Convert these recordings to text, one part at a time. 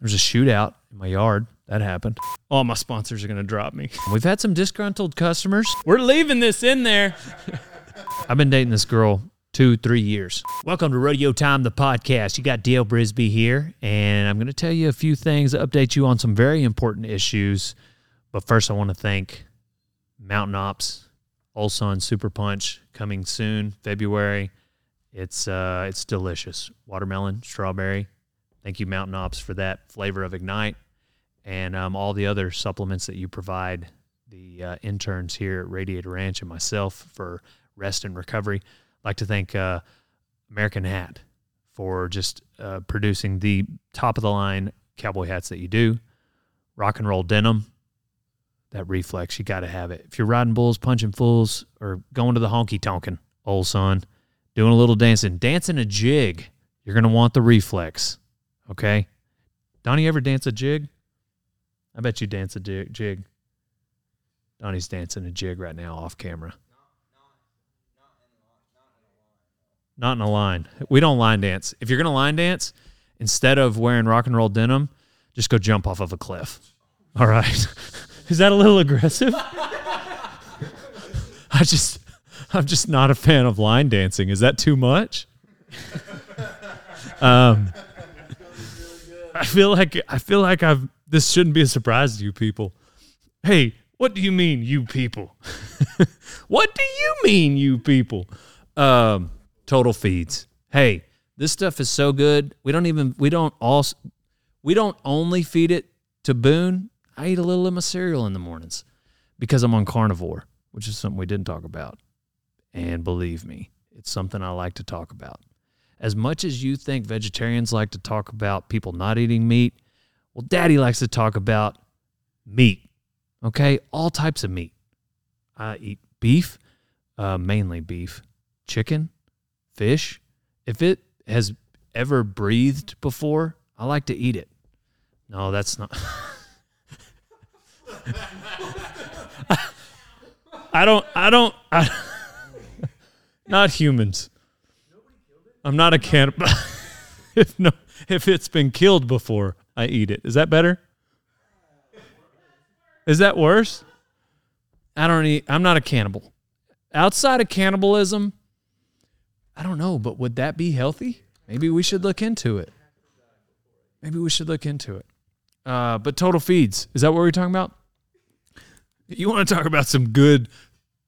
There's a shootout in my yard. That happened. All my sponsors are going to drop me. We've had some disgruntled customers. We're leaving this in there. I've been dating this girl two, three years. Welcome to Rodeo Time, the podcast. You got Dale Brisby here, and I'm going to tell you a few things, update you on some very important issues. But first, I want to thank Mountain Ops, Old Sun Super Punch coming soon, February. It's uh, it's delicious. Watermelon, strawberry. Thank you, Mountain Ops, for that flavor of Ignite, and um, all the other supplements that you provide the uh, interns here at Radiator Ranch and myself for rest and recovery. I'd like to thank uh, American Hat for just uh, producing the top of the line cowboy hats that you do. Rock and roll denim, that reflex, you got to have it. If you're riding bulls, punching fools, or going to the honky tonkin', old son, doing a little dancing, dancing a jig, you're going to want the reflex. Okay? Donnie ever dance a jig? I bet you dance a jig. Donnie's dancing a jig right now off camera. Not in a line. We don't line dance. If you're going to line dance, instead of wearing rock and roll denim, just go jump off of a cliff. All right. Is that a little aggressive? I just I'm just not a fan of line dancing. Is that too much? um I feel like I feel like I've this shouldn't be a surprise to you people. Hey, what do you mean you people? what do you mean you people? Um total feeds. Hey, this stuff is so good. We don't even we don't all we don't only feed it to Boone. I eat a little of my cereal in the mornings because I'm on carnivore, which is something we didn't talk about. And believe me, it's something I like to talk about. As much as you think vegetarians like to talk about people not eating meat, well, daddy likes to talk about meat. Okay? All types of meat. I eat beef, uh, mainly beef, chicken, fish. If it has ever breathed before, I like to eat it. No, that's not. I don't. I don't. I, not humans. I'm not a cannibal. if no, if it's been killed before, I eat it. Is that better? Is that worse? I don't eat. I'm not a cannibal. Outside of cannibalism, I don't know, but would that be healthy? Maybe we should look into it. Maybe we should look into it. Uh, but total feeds is that what we're talking about? You want to talk about some good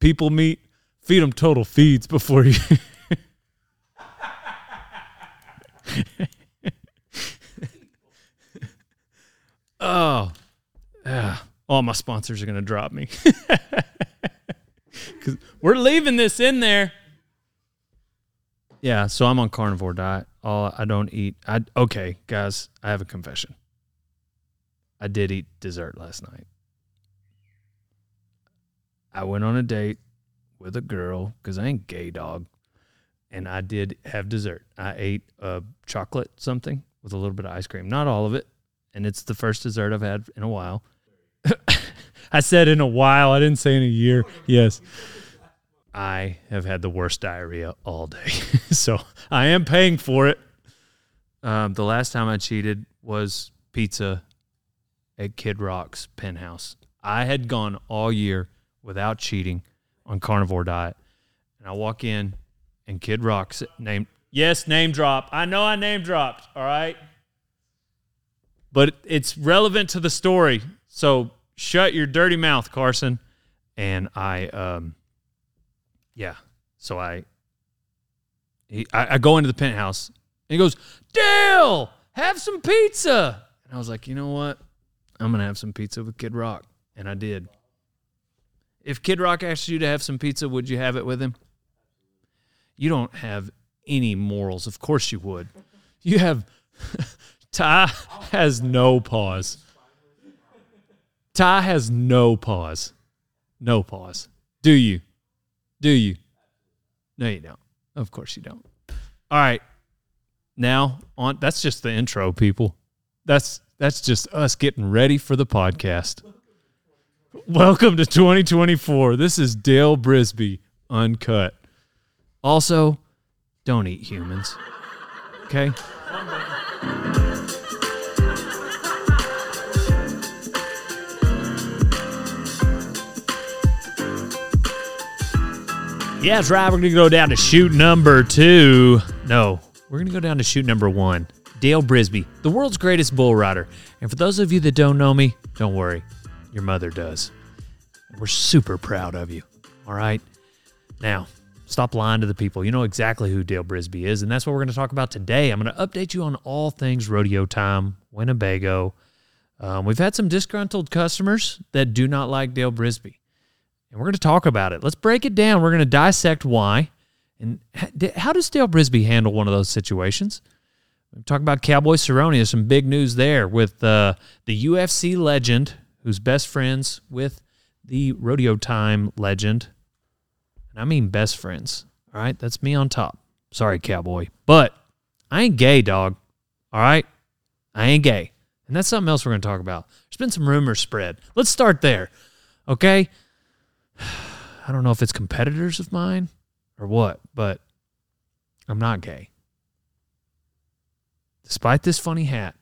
people meat? Feed them total feeds before you. oh, yeah. All my sponsors are going to drop me. Because we're leaving this in there. Yeah, so I'm on carnivore diet. All I don't eat. I okay, guys. I have a confession. I did eat dessert last night. I went on a date with a girl because I ain't gay dog, and I did have dessert. I ate a chocolate something with a little bit of ice cream, not all of it, and it's the first dessert I've had in a while. I said in a while. I didn't say in a year. Yes. I have had the worst diarrhea all day. so I am paying for it. Um, the last time I cheated was pizza at Kid Rock's penthouse. I had gone all year without cheating on carnivore diet. And I walk in and Kid Rock's name yes, name drop. I know I name dropped, all right? But it's relevant to the story. So shut your dirty mouth, Carson. And I um yeah. So I, he, I, I go into the penthouse and he goes, Dale, have some pizza. And I was like, you know what? I'm gonna have some pizza with Kid Rock, and I did. If Kid Rock asked you to have some pizza, would you have it with him? You don't have any morals. Of course you would. You have Ty has no pause. Ty has no pause. No pause. Do you? Do you? No, you don't. Of course you don't. All right. Now on that's just the intro, people. That's that's just us getting ready for the podcast. Welcome to 2024. This is Dale Brisby Uncut. Also, don't eat humans. Okay? Yeah, that's right. We're going to go down to shoot number two. No, we're going to go down to shoot number one. Dale Brisby, the world's greatest bull rider. And for those of you that don't know me, don't worry, your mother does. We're super proud of you. All right. Now, stop lying to the people. You know exactly who Dale Brisby is. And that's what we're going to talk about today. I'm going to update you on all things rodeo time, Winnebago. Um, we've had some disgruntled customers that do not like Dale Brisby and we're going to talk about it. Let's break it down. We're going to dissect why and how does Dale Brisby handle one of those situations. We talk about Cowboy Cerrone. There's some big news there with uh, the UFC legend, who's best friends with the rodeo time legend, and I mean best friends. All right, that's me on top. Sorry, Cowboy, but I ain't gay, dog. All right, I ain't gay, and that's something else we're to talk about. There's been some rumors spread. Let's start there. Okay, I don't know if it's competitors of mine or what, but I'm not gay. Despite this funny hat.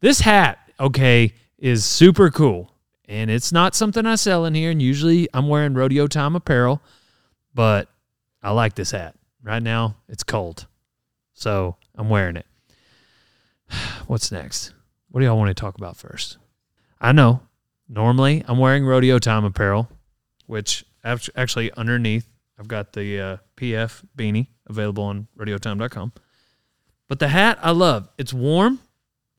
This hat, okay, is super cool. And it's not something I sell in here. And usually I'm wearing rodeo time apparel, but I like this hat. Right now, it's cold. So I'm wearing it. What's next? What do y'all want to talk about first? I know normally I'm wearing rodeo time apparel which actually underneath I've got the uh, PF beanie available on rodeotime.com. But the hat I love. It's warm.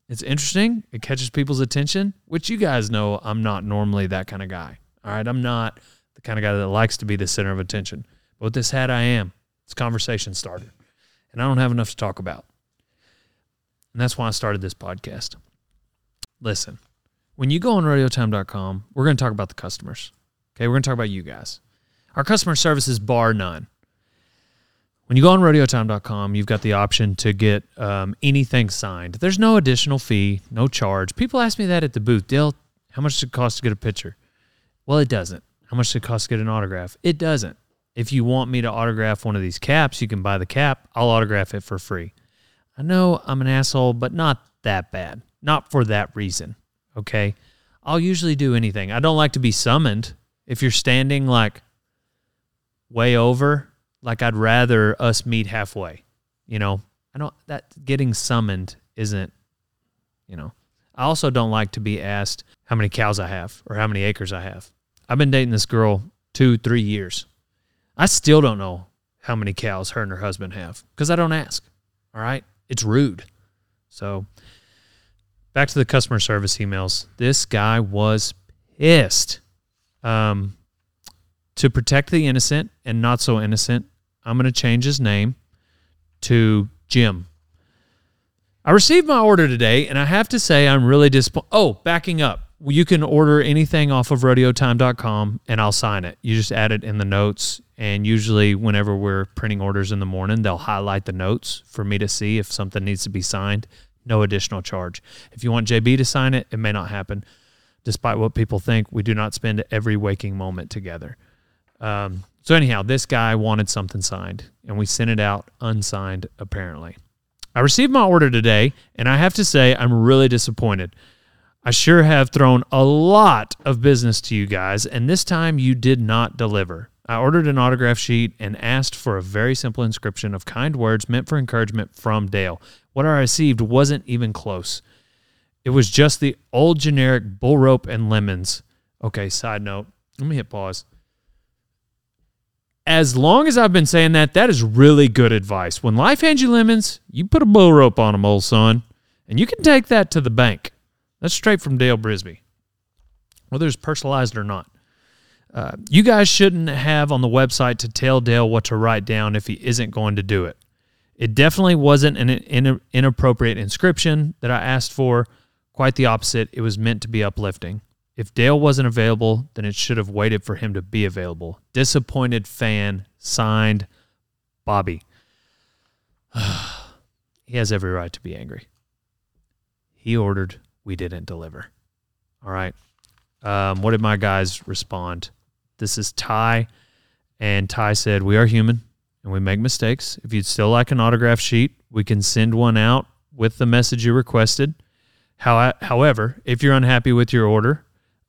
It's interesting. It catches people's attention, which you guys know I'm not normally that kind of guy. All right. I'm not the kind of guy that likes to be the center of attention. But with this hat, I am. It's conversation starter. And I don't have enough to talk about. And that's why I started this podcast. Listen, when you go on rodeotime.com, we're going to talk about the customers. Okay, we're going to talk about you guys. Our customer service is bar none. When you go on rodeotime.com, you've got the option to get um, anything signed. There's no additional fee, no charge. People ask me that at the booth. Dale, how much does it cost to get a picture? Well, it doesn't. How much does it cost to get an autograph? It doesn't. If you want me to autograph one of these caps, you can buy the cap. I'll autograph it for free. I know I'm an asshole, but not that bad. Not for that reason. Okay. I'll usually do anything. I don't like to be summoned if you're standing like way over, like I'd rather us meet halfway. You know, I don't that getting summoned isn't, you know. I also don't like to be asked how many cows I have or how many acres I have. I've been dating this girl two, three years. I still don't know how many cows her and her husband have because I don't ask. All right. It's rude. So back to the customer service emails. This guy was pissed um, to protect the innocent and not so innocent, I'm going to change his name to Jim. I received my order today, and I have to say I'm really disappointed. Oh, backing up. You can order anything off of rodeotime.com and I'll sign it. You just add it in the notes. And usually, whenever we're printing orders in the morning, they'll highlight the notes for me to see if something needs to be signed. No additional charge. If you want JB to sign it, it may not happen despite what people think, we do not spend every waking moment together. Um, so, anyhow, this guy wanted something signed, and we sent it out unsigned, apparently. I received my order today, and I have to say, I'm really disappointed. I sure have thrown a lot of business to you guys, and this time you did not deliver. I ordered an autograph sheet and asked for a very simple inscription of kind words meant for encouragement from Dale. What I received wasn't even close. It was just the old generic bull rope and lemons. Okay, side note. Let me hit pause. As long as I've been saying that, that is really good advice. When life hands you lemons, you put a bull rope on them, old son, and you can take that to the bank. That's straight from Dale Brisby, whether it's personalized or not. Uh, you guys shouldn't have on the website to tell Dale what to write down if he isn't going to do it. It definitely wasn't an inappropriate inscription that I asked for. Quite the opposite. It was meant to be uplifting. If Dale wasn't available, then it should have waited for him to be available. Disappointed fan, signed Bobby. he has every right to be angry. He ordered, we didn't deliver. All right. Um, what did my guys respond? This is Ty. And Ty said, We are human and we make mistakes. If you'd still like an autograph sheet, we can send one out with the message you requested. How, however, if you're unhappy with your order,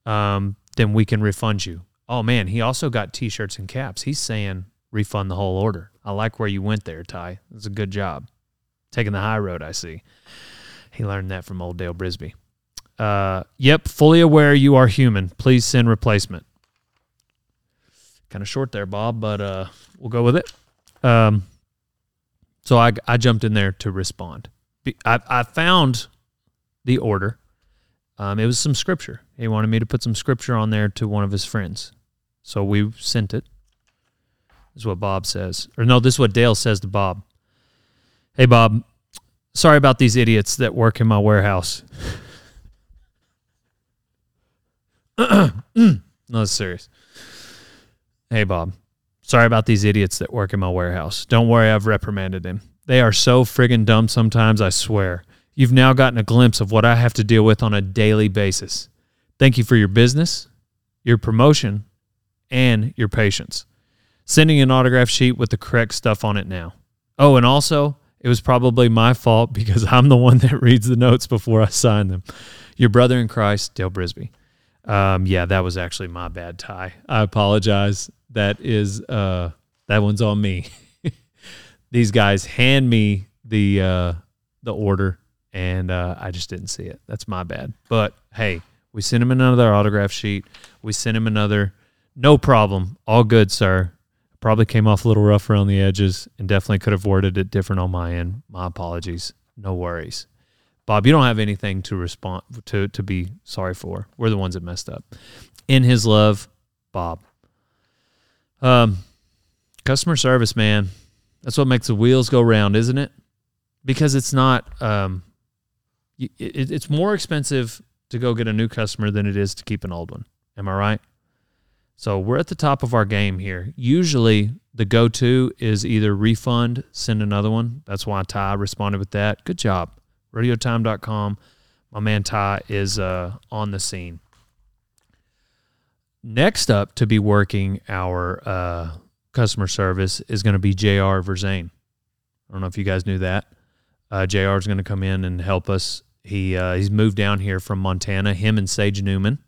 um, then we can refund you. Oh man, he also got T-shirts and caps. He's saying refund the whole order. I like where you went there, Ty. It's a good job. Taking the high road, I see. He learned that from old Dale Brisby. Uh, yep, fully aware you are human. Please send replacement. Kind of short there, Bob, but uh, we'll go with it. Um, so I, I jumped in there to respond. I, I found the order. Um, it was some scripture. He wanted me to put some scripture on there to one of his friends. So we sent it. This is what Bob says. Or no, this is what Dale says to Bob. Hey, Bob, sorry about these idiots that work in my warehouse. no, it's serious. Hey, Bob, sorry about these idiots that work in my warehouse. Don't worry, I've reprimanded them. They are so friggin' dumb sometimes, I swear. You've now gotten a glimpse of what I have to deal with on a daily basis. Thank you for your business, your promotion, and your patience. Sending an autograph sheet with the correct stuff on it now. Oh, and also, it was probably my fault because I'm the one that reads the notes before I sign them. Your brother in Christ, Dale Brisby. Um, yeah, that was actually my bad Ty. I apologize. That is uh, that one's on me. These guys hand me the uh, the order, and uh, I just didn't see it. That's my bad. But hey, we sent him another autograph sheet. We sent him another. No problem. All good, sir. Probably came off a little rough around the edges, and definitely could have worded it different on my end. My apologies. No worries. Bob, you don't have anything to respond to to be sorry for. We're the ones that messed up. In his love, Bob. Um, customer service, man. That's what makes the wheels go round, isn't it? Because it's not. Um, it, it's more expensive to go get a new customer than it is to keep an old one. Am I right? So we're at the top of our game here. Usually the go to is either refund, send another one. That's why Ty responded with that. Good job rodeotime.com. My man Ty is uh, on the scene. Next up to be working our uh, customer service is going to be JR Vezain. I don't know if you guys knew that. Uh, JR is going to come in and help us. He uh, he's moved down here from Montana. Him and Sage Newman.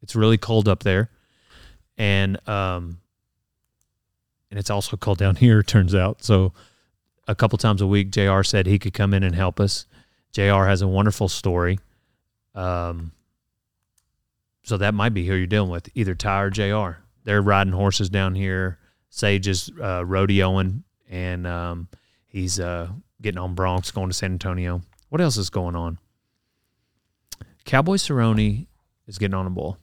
It's really cold up there, and um, and it's also cold down here. Turns out, so a couple times a week, Jr. said he could come in and help us. JR has a wonderful story. Um, so that might be who you're dealing with, either Ty or JR. They're riding horses down here. Sage is uh, rodeoing, and um, he's uh, getting on broncs, going to San Antonio. What else is going on? Cowboy Cerrone is getting on a bull,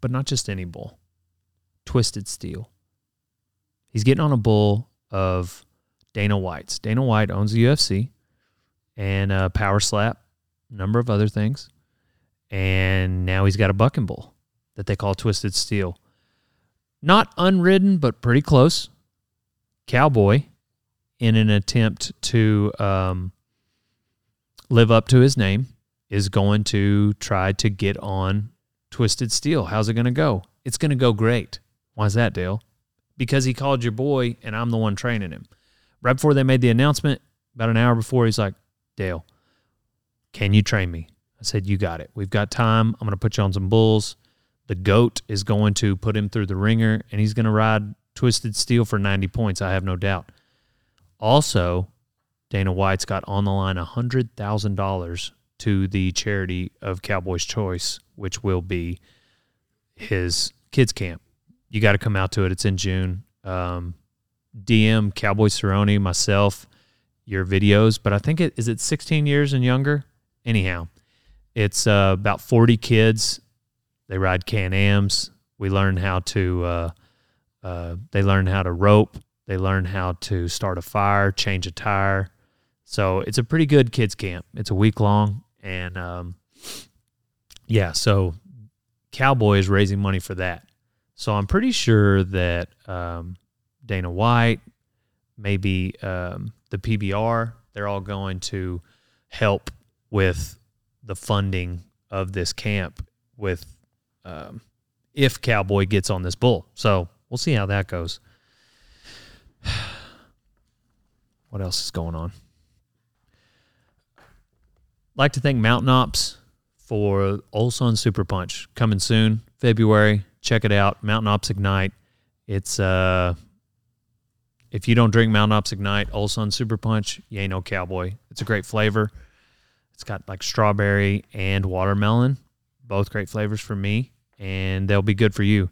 but not just any bull. Twisted Steel. He's getting on a bull of Dana White's. Dana White owns the UFC and a power slap, a number of other things. And now he's got a bucking bull that they call Twisted Steel. Not unridden, but pretty close. Cowboy, in an attempt to um, live up to his name, is going to try to get on Twisted Steel. How's it going to go? It's going to go great. Why's that, Dale? Because he called your boy and I'm the one training him. Right before they made the announcement, about an hour before, he's like, Dale, can you train me? I said, You got it. We've got time. I'm going to put you on some bulls. The GOAT is going to put him through the ringer and he's going to ride Twisted Steel for 90 points. I have no doubt. Also, Dana White's got on the line $100,000 to the charity of Cowboys Choice, which will be his kids' camp. You got to come out to it. It's in June. Um, DM Cowboy Cerrone, myself, your videos, but I think it is it 16 years and younger. Anyhow, it's uh, about 40 kids. They ride Can-Ams. We learn how to. Uh, uh, they learn how to rope. They learn how to start a fire, change a tire. So it's a pretty good kids camp. It's a week long, and um, yeah. So Cowboy is raising money for that. So I'm pretty sure that um, Dana White, maybe um, the PBR, they're all going to help with the funding of this camp with um, if Cowboy gets on this bull. So we'll see how that goes. what else is going on? Like to thank Mountain Ops for Olson Super Punch coming soon, February. Check it out, Mountain Ops Ignite. It's uh If you don't drink Mountain Ops Ignite, Old Sun Super Punch, you ain't no cowboy. It's a great flavor. It's got like strawberry and watermelon, both great flavors for me, and they'll be good for you.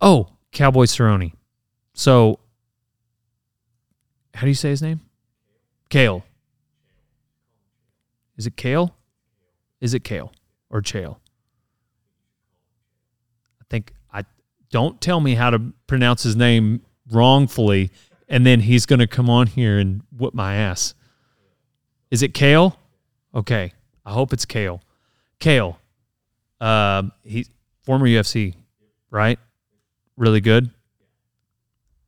Oh, Cowboy Cerrone. So, how do you say his name? Kale. Is it Kale? Is it Kale or Chale? I think I don't tell me how to pronounce his name wrongfully, and then he's going to come on here and whoop my ass. Is it Kale? Okay, I hope it's Kale. Kale, uh, he former UFC, right? Really good.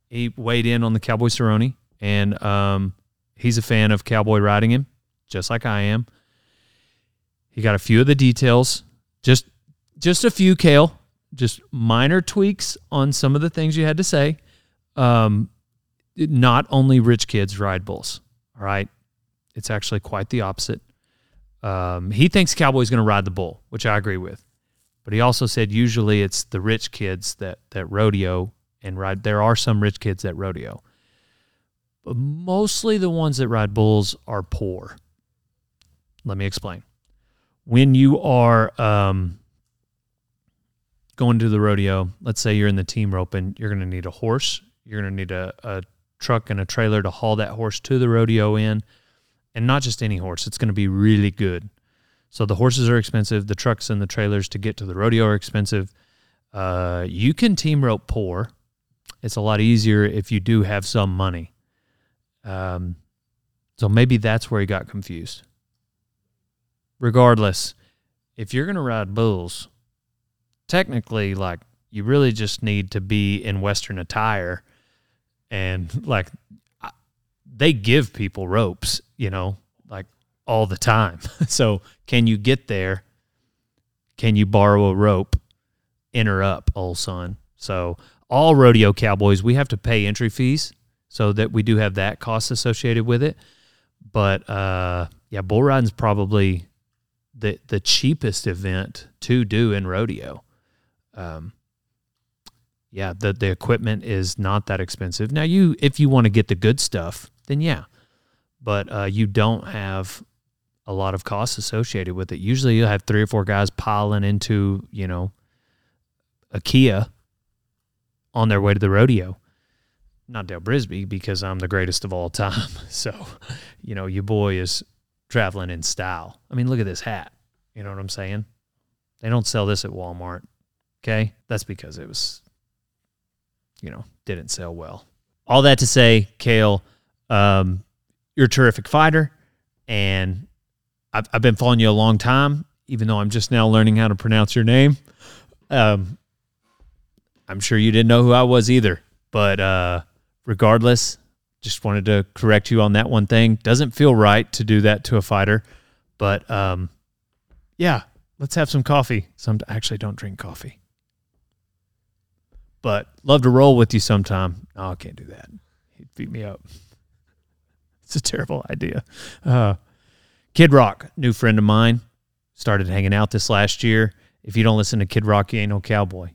He weighed in on the Cowboy Cerrone, and um, he's a fan of cowboy riding him, just like I am. He got a few of the details, just just a few, Kale, just minor tweaks on some of the things you had to say. Um, not only rich kids ride bulls, all right. It's actually quite the opposite. Um, he thinks Cowboy's going to ride the bull, which I agree with. But he also said usually it's the rich kids that that rodeo and ride. There are some rich kids that rodeo, but mostly the ones that ride bulls are poor. Let me explain. When you are um, going to the rodeo, let's say you're in the team roping, you're going to need a horse. You're going to need a, a truck and a trailer to haul that horse to the rodeo in and not just any horse. It's going to be really good. So the horses are expensive. The trucks and the trailers to get to the rodeo are expensive. Uh, you can team rope poor. It's a lot easier if you do have some money. Um, so maybe that's where he got confused. Regardless, if you're going to ride bulls, technically, like you really just need to be in Western attire and like they give people ropes, you know, like all the time. so can you get there? Can you borrow a rope? Enter up, old son. So all rodeo cowboys, we have to pay entry fees so that we do have that cost associated with it. But uh, yeah, bull riding is probably the the cheapest event to do in rodeo. Um, yeah, the the equipment is not that expensive. Now you if you want to get the good stuff, then yeah. But uh, you don't have a lot of costs associated with it. Usually you'll have three or four guys piling into, you know, a Kia on their way to the rodeo. Not Dale Brisby because I'm the greatest of all time. So, you know, your boy is traveling in style. I mean, look at this hat. You know what I'm saying? They don't sell this at Walmart. Okay? That's because it was you know, didn't sell well. All that to say, Kale, um, you're a terrific fighter, and I've, I've been following you a long time, even though I'm just now learning how to pronounce your name. Um, I'm sure you didn't know who I was either, but uh, regardless, just wanted to correct you on that one thing. Doesn't feel right to do that to a fighter, but um, yeah, let's have some coffee. Some actually don't drink coffee, but love to roll with you sometime. Oh, I can't do that. He'd beat me up. It's a terrible idea. Uh, Kid Rock, new friend of mine, started hanging out this last year. If you don't listen to Kid Rock, you ain't no cowboy.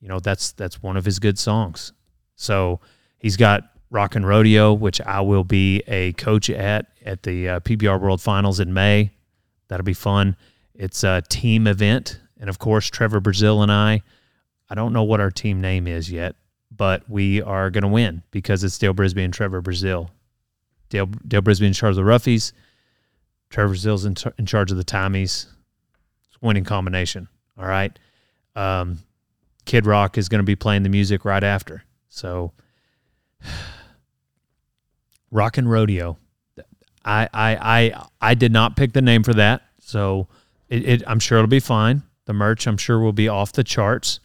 You know that's that's one of his good songs. So he's got Rock and Rodeo, which I will be a coach at at the uh, PBR World Finals in May. That'll be fun. It's a team event, and of course Trevor Brazile and I. I don't know what our team name is yet, but we are going to win because it's Dale Brisby and Trevor Brazile. Dale, Dale Brisby in charge of the roughies. Trevor Brazile's in, in charge of the Tommies. It's winning combination. All right. Um, Kid Rock is going to be playing the music right after. So, Rock and Rodeo. I, I, I, I did not pick the name for that. So, it, it, I'm sure it'll be fine. The merch, I'm sure, will be off the charts.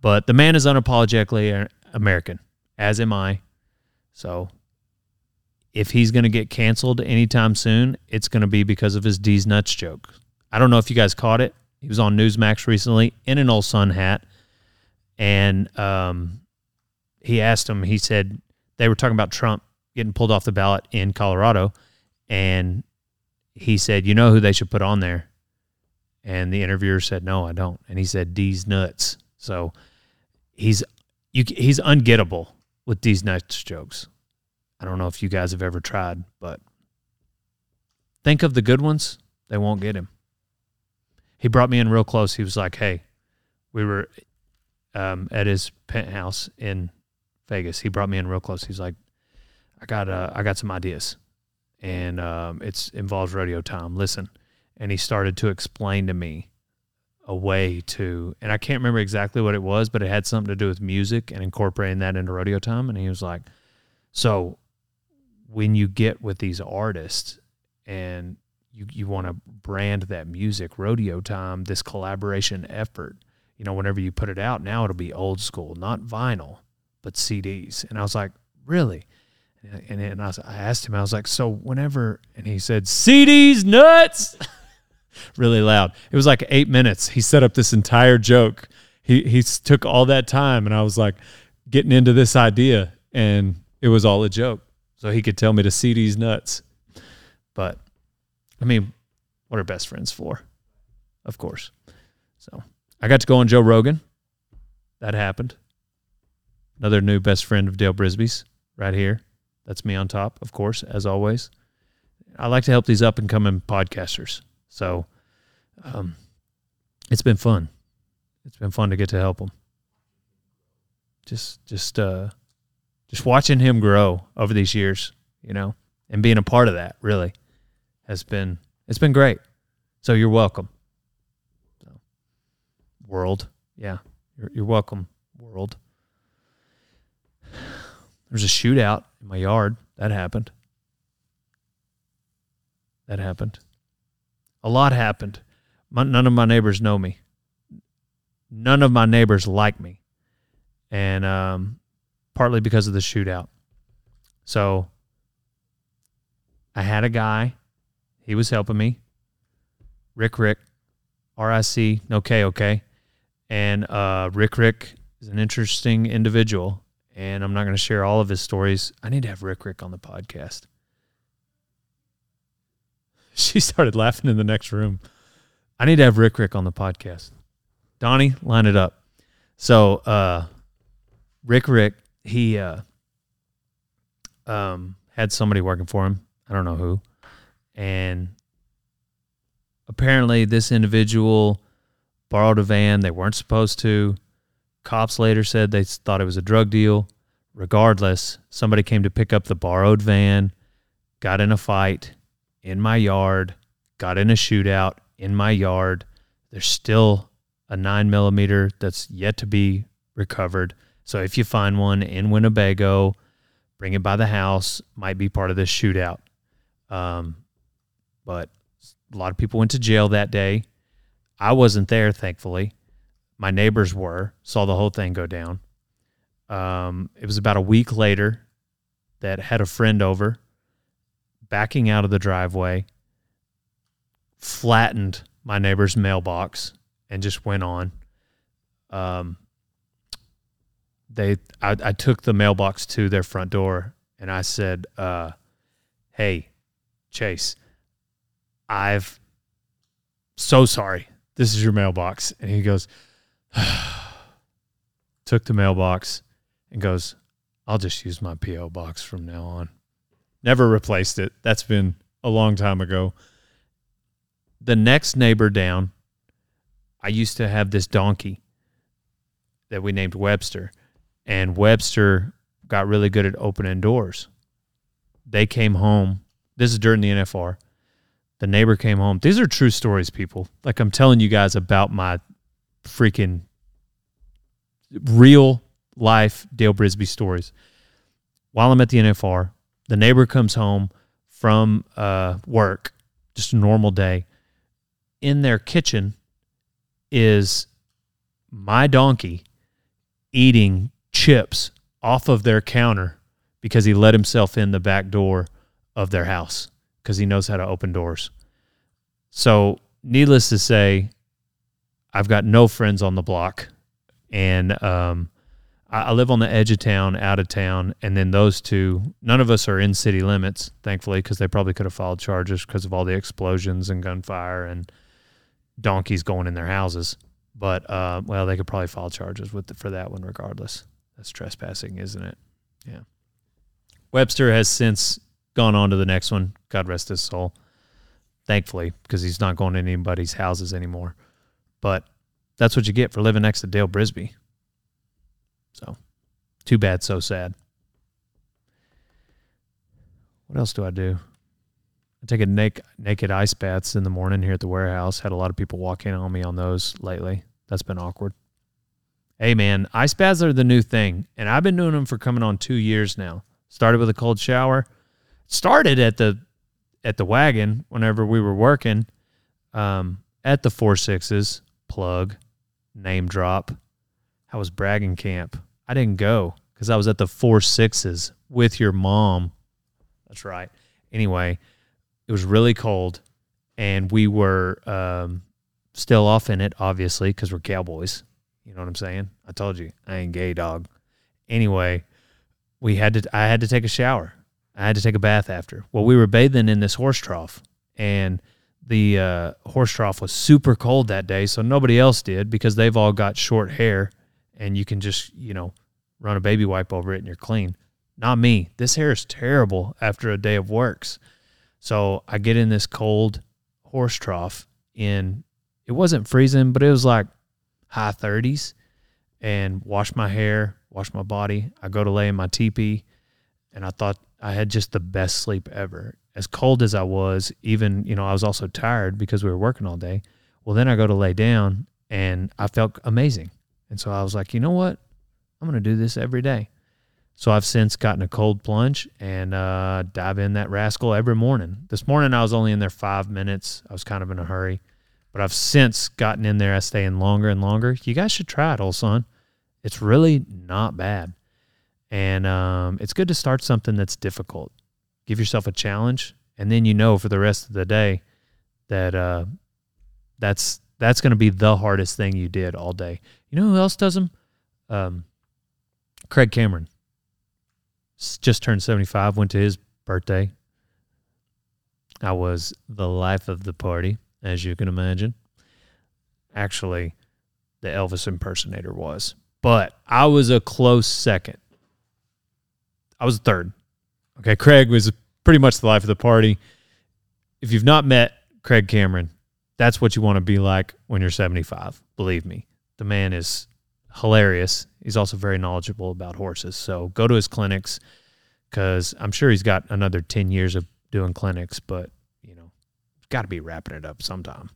But the man is unapologetically American, as am I. So if he's going to get canceled anytime soon, it's going to be because of his D's nuts joke. I don't know if you guys caught it. He was on Newsmax recently in an old sun hat, and um, he asked him. He said they were talking about Trump getting pulled off the ballot in Colorado, and he said, "You know who they should put on there?" And the interviewer said, "No, I don't." And he said, "D's nuts." So he's you, he's ungettable with these nuts jokes. I don't know if you guys have ever tried, but think of the good ones, they won't get him. He brought me in real close. He was like, "Hey, we were um, at his penthouse in Vegas. He brought me in real close. He's like, I got uh, I got some ideas, and um, it's involves rodeo time. Listen, and he started to explain to me a way to, and I can't remember exactly what it was, but it had something to do with music and incorporating that into rodeo time. And he was like, so when you get with these artists and you you want to brand that music rodeo time this collaboration effort you know whenever you put it out now it'll be old school not vinyl but CDs and I was like really? And, and I, was, I asked him I was like so whenever and he said CDs nuts really loud it was like 8 minutes he set up this entire joke he he took all that time and I was like getting into this idea and it was all a joke so he could tell me to see these nuts but I mean, what are best friends for? Of course. So I got to go on Joe Rogan. That happened. Another new best friend of Dale Brisby's right here. That's me on top, of course, as always. I like to help these up and coming podcasters. So um, it's been fun. It's been fun to get to help him. Just, just, uh, just watching him grow over these years, you know, and being a part of that, really has been it's been great. So you're welcome. So, world, yeah, you're, you're welcome, world. There's a shootout in my yard. That happened. That happened. A lot happened. My, none of my neighbors know me. None of my neighbors like me, and um, partly because of the shootout. So I had a guy he was helping me. Rick Rick, R I C, no K, okay. And uh, Rick Rick is an interesting individual, and I'm not going to share all of his stories. I need to have Rick Rick on the podcast. She started laughing in the next room. I need to have Rick Rick on the podcast. Donnie, line it up. So, uh, Rick Rick, he uh, um, had somebody working for him. I don't know who and apparently this individual borrowed a van they weren't supposed to. Cops later said they thought it was a drug deal. Regardless, somebody came to pick up the borrowed van, got in a fight in my yard, got in a shootout in my yard. There's still a nine millimeter that's yet to be recovered. So if you find one in Winnebago, bring it by the house. Might be part of this shootout. Um, but a lot of people went to jail that day. I wasn't there, thankfully. My neighbors were, saw the whole thing go down. Um, it was about a week later that had a friend over, backing out of the driveway, flattened my neighbor's mailbox, and just went on. Um, they, I, I took the mailbox to their front door, and I said, uh, "Hey, Chase." I've so sorry. This is your mailbox. And he goes, took the mailbox and goes, I'll just use my P.O. box from now on. Never replaced it. That's been a long time ago. The next neighbor down, I used to have this donkey that we named Webster, and Webster got really good at opening doors. They came home. This is during the NFR. The neighbor came home. These are true stories, people. Like I'm telling you guys about my freaking real life Dale Brisby stories. While I'm at the NFR, the neighbor comes home from uh, work, just a normal day. In their kitchen is my donkey eating chips off of their counter because he let himself in the back door of their house because he knows how to open doors. So, needless to say, I've got no friends on the block, and um, I, I live on the edge of town, out of town, and then those two. None of us are in city limits, thankfully, because they probably could have filed charges because of all the explosions and gunfire and donkeys going in their houses. But uh, well, they could probably file charges with the, for that one regardless. That's trespassing, isn't it? Yeah. Webster has since gone on to the next one. God rest his soul. Thankfully, because he's not going to anybody's houses anymore. But that's what you get for living next to Dale Brisby. So, too bad, so sad. What else do I do? I take a naked, naked ice baths in the morning here at the warehouse. Had a lot of people walk in on me on those lately. That's been awkward. Hey man, ice baths are the new thing, and I've been doing them for coming on two years now. Started with a cold shower. Started at the at the wagon whenever we were working um, at the four sixes plug name drop. I was bragging camp? I didn't go because I was at the four sixes with your mom. That's right. Anyway, it was really cold, and we were um, still off in it, obviously, because we're cowboys. You know what I'm saying? I told you I ain't gay, dog. Anyway, we had to. I had to take a shower. I had to take a bath after. Well, we were bathing in this horse trough, and the uh, horse trough was super cold that day, so nobody else did because they've all got short hair, and you can just you know run a baby wipe over it and you're clean. Not me. This hair is terrible after a day of works. So I get in this cold horse trough in it wasn't freezing, but it was like high 30s and wash my hair, wash my body. I go to lay in my teepee and I thought I had just the best sleep ever. As cold as I was, even, you know, I was also tired because we were working all day. Well, then I go to lay down and I felt amazing. And so I was like, you know what? I'm going to do this every day. So I've since gotten a cold plunge and uh, dive in that rascal every morning. This morning I was only in there five minutes. I was kind of in a hurry, but I've since gotten in there. I stay in longer and longer. You guys should try it, old son. It's really not bad, and um, it's good to start something that's difficult. Give yourself a challenge, and then you know for the rest of the day that uh, that's that's going to be the hardest thing you did all day. You know who else does them? Um, Craig Cameron just turned 75, went to his birthday. I was the life of the party, as you can imagine. Actually, the Elvis impersonator was, but I was a close second. I was third. Okay, Craig was pretty much the life of the party. If you've not met Craig Cameron, that's what you want to be like when you're 75. Believe me, the man is hilarious. He's also very knowledgeable about horses. So go to his clinics because I'm sure he's got another 10 years of doing clinics, but, you know, got to be wrapping it up sometime.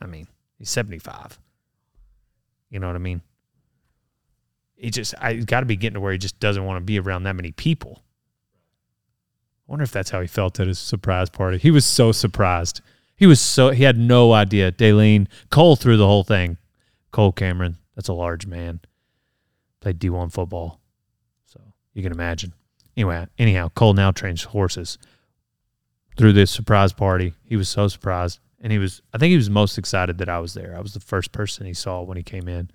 I mean, he's 75. You know what I mean? He just, I got to be getting to where he just doesn't want to be around that many people. I wonder if that's how he felt at his surprise party. He was so surprised. He was so, he had no idea. Dalene, Cole threw the whole thing. Cole Cameron, that's a large man. Played D1 football. So you can imagine. Anyway, anyhow, Cole now trains horses. Through this surprise party, he was so surprised. And he was, I think he was most excited that I was there. I was the first person he saw when he came in,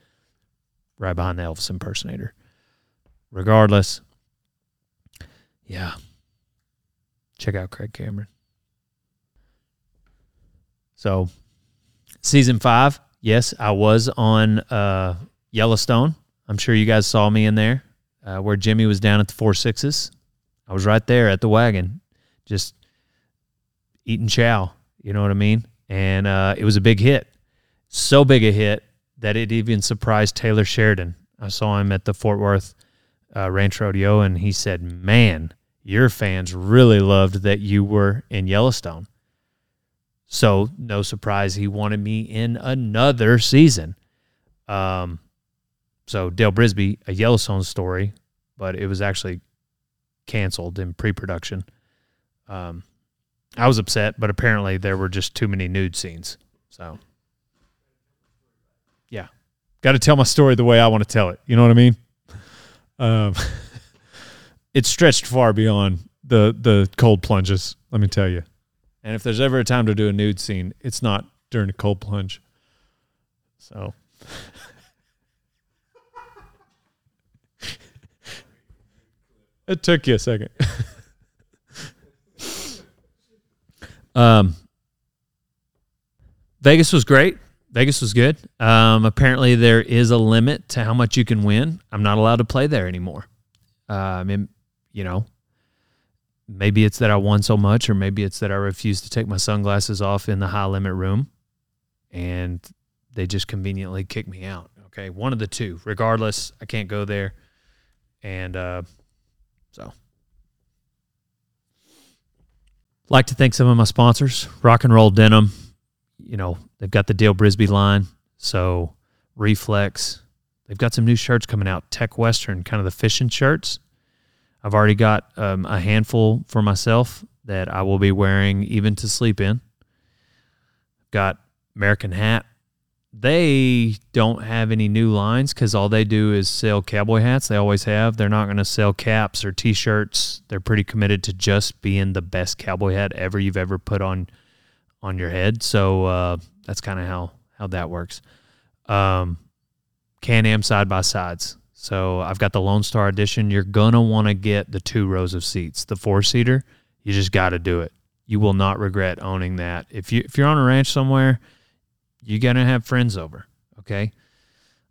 right behind the Elvis impersonator. Regardless, yeah. Check out Craig Cameron. So, season five, yes, I was on uh, Yellowstone. I'm sure you guys saw me in there uh, where Jimmy was down at the four sixes. I was right there at the wagon, just eating chow. You know what I mean? And uh, it was a big hit. So big a hit that it even surprised Taylor Sheridan. I saw him at the Fort Worth uh, Ranch Rodeo, and he said, Man, your fans really loved that you were in Yellowstone. So, no surprise, he wanted me in another season. Um, so Dale Brisby, a Yellowstone story, but it was actually canceled in pre-production. Um, I was upset, but apparently there were just too many nude scenes. So, yeah, got to tell my story the way I want to tell it. You know what I mean? Um, it stretched far beyond the the cold plunges. Let me tell you. And if there's ever a time to do a nude scene, it's not during a cold plunge. So. It took you a second. um, Vegas was great. Vegas was good. Um, apparently, there is a limit to how much you can win. I'm not allowed to play there anymore. Uh, I mean, you know, maybe it's that I won so much, or maybe it's that I refused to take my sunglasses off in the high limit room and they just conveniently kick me out. Okay. One of the two. Regardless, I can't go there. And uh, so. Like to thank some of my sponsors, Rock and Roll Denim. You know, they've got the Dale Brisby line. So, Reflex. They've got some new shirts coming out, Tech Western, kind of the fishing shirts. I've already got um, a handful for myself that I will be wearing even to sleep in. Got American Hat. They don't have any new lines because all they do is sell cowboy hats. They always have. They're not going to sell caps or t shirts. They're pretty committed to just being the best cowboy hat ever you've ever put on on your head. So uh, that's kind of how how that works. Um, Can Am side by sides. So I've got the Lone Star Edition. You're gonna want to get the two rows of seats, the four seater. You just got to do it. You will not regret owning that. If you if you're on a ranch somewhere you're going to have friends over, okay?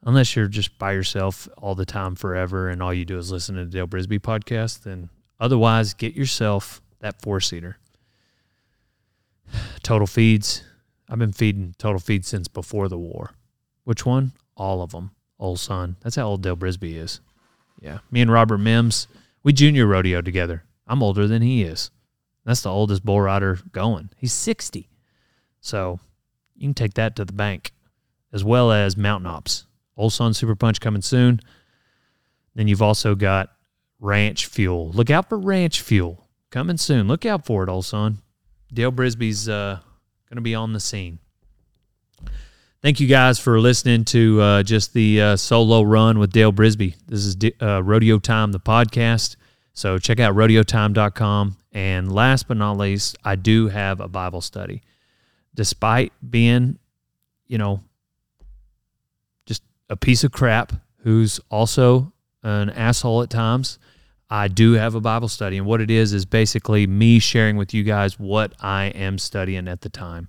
Unless you're just by yourself all the time forever and all you do is listen to the Dale Brisby podcast, then otherwise get yourself that four seater. Total feeds. I've been feeding total feeds since before the war. Which one? All of them. Old son. That's how old Dale Brisby is. Yeah. Me and Robert Mims, we junior rodeo together. I'm older than he is. That's the oldest bull rider going. He's 60. So you can take that to the bank, as well as Mountain Ops. Old Sun Super Punch coming soon. Then you've also got Ranch Fuel. Look out for Ranch Fuel coming soon. Look out for it, Old Sun. Dale Brisby's uh, going to be on the scene. Thank you guys for listening to uh, just the uh, solo run with Dale Brisby. This is uh, Rodeo Time, the podcast. So check out rodeotime.com. And last but not least, I do have a Bible study despite being, you know, just a piece of crap who's also an asshole at times. I do have a Bible study, and what it is is basically me sharing with you guys what I am studying at the time.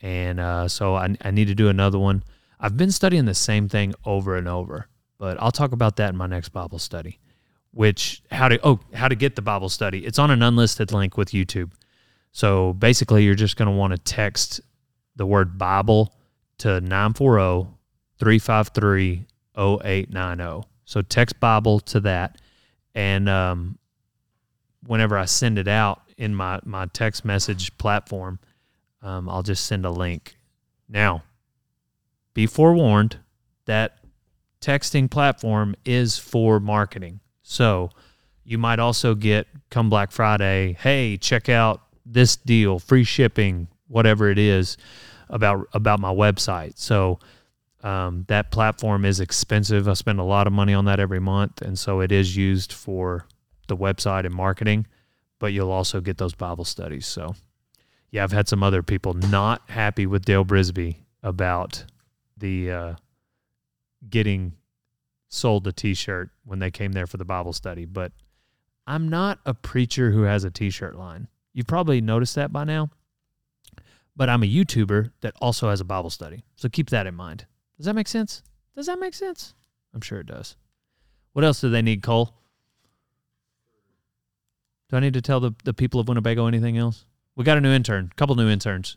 And uh, so I, I need to do another one. I've been studying the same thing over and over, but I'll talk about that in my next Bible study. Which how to oh how to get the Bible study? It's on an unlisted link with YouTube. So basically, you're just going to want to text the word Bible to 940 353 0890. So text Bible to that. And um, whenever I send it out in my, my text message platform, um, I'll just send a link. Now, be forewarned that texting platform is for marketing. So you might also get come Black Friday, hey, check out this deal, free shipping, whatever it is about about my website. So um, that platform is expensive. I spend a lot of money on that every month, and so it is used for the website and marketing. But you'll also get those Bible studies. So yeah, I've had some other people not happy with Dale Brisby about the uh, getting sold a T-shirt when they came there for the Bible study, but I'm not a preacher who has a T-shirt line. You've probably noticed that by now. But I'm a YouTuber that also has a Bible study. So keep that in mind. Does that make sense? Does that make sense? I'm sure it does. What else do they need, Cole? Do I need to tell the, the people of Winnebago anything else? We got a new intern, a couple new interns,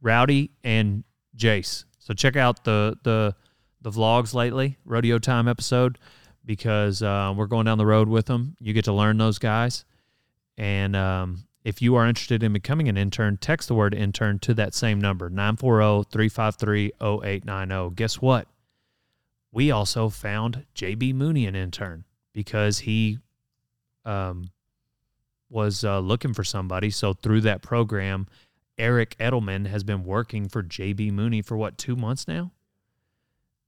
Rowdy and Jace. So check out the the the vlogs lately, rodeo time episode, because uh, we're going down the road with them. You get to learn those guys, and um, if you are interested in becoming an intern, text the word intern to that same number, 940 353 0890. Guess what? We also found JB Mooney an intern because he um, was uh, looking for somebody. So through that program, Eric Edelman has been working for JB Mooney for what, two months now?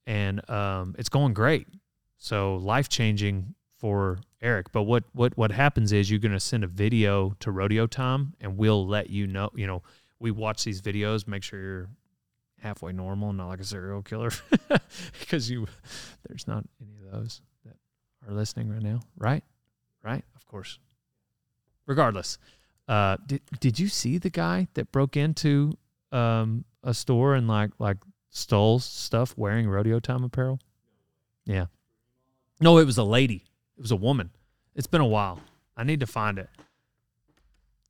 And um, it's going great. So life changing for Eric. But what what what happens is you're going to send a video to Rodeo Time, and we'll let you know. You know, we watch these videos, make sure you're halfway normal, not like a serial killer, because you there's not any of those that are listening right now, right? Right? Of course. Regardless, uh, did did you see the guy that broke into um, a store and like like stole stuff wearing rodeo time apparel? Yeah. No, it was a lady. It was a woman. It's been a while. I need to find it.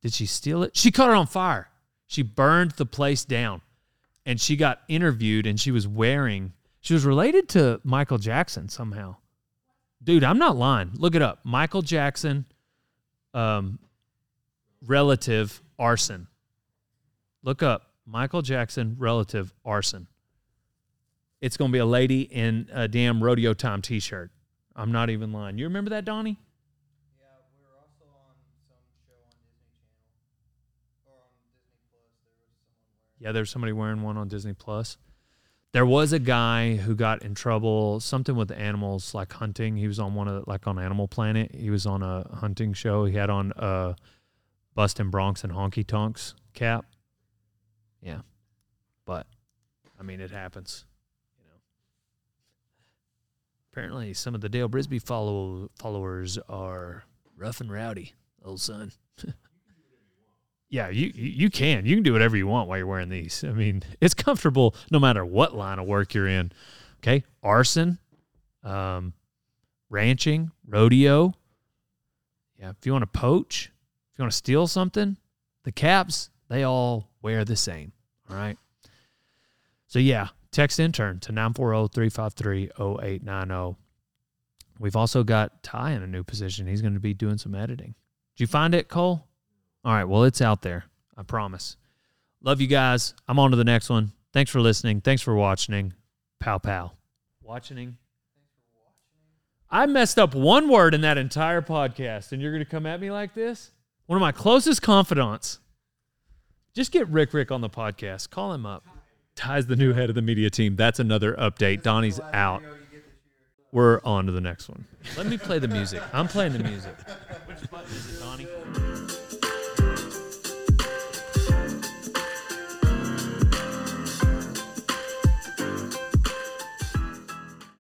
Did she steal it? She caught it on fire. She burned the place down. And she got interviewed and she was wearing, she was related to Michael Jackson somehow. Dude, I'm not lying. Look it up. Michael Jackson, um, relative arson. Look up Michael Jackson relative arson. It's going to be a lady in a damn rodeo time t shirt. I'm not even lying. You remember that, Donnie? Yeah, we were also on some show on Disney Channel or on Disney Plus. There was someone wearing. Yeah, there's somebody wearing one on Disney Plus. There was a guy who got in trouble, something with animals, like hunting. He was on one of the, like on Animal Planet. He was on a hunting show. He had on a Bustin' Broncs and Honky Tonks cap. Yeah, but I mean, it happens. Apparently, some of the Dale Brisby follow followers are rough and rowdy, old son. Yeah, you you you can. You can do whatever you want while you're wearing these. I mean, it's comfortable no matter what line of work you're in. Okay, arson, um, ranching, rodeo. Yeah, if you want to poach, if you want to steal something, the caps they all wear the same. All right. So yeah, text intern to 940-353-0890. We've also got Ty in a new position. He's going to be doing some editing. Did you find it, Cole? All right. Well, it's out there. I promise. Love you guys. I'm on to the next one. Thanks for listening. Thanks for watching. Pow pow. Watching. I messed up one word in that entire podcast, and you're going to come at me like this? One of my closest confidants. Just get Rick Rick on the podcast. Call him up. Ty's the new head of the media team. That's another update. Donnie's out. We're on to the next one. Let me play the music. I'm playing the music. Which button is it, Donnie?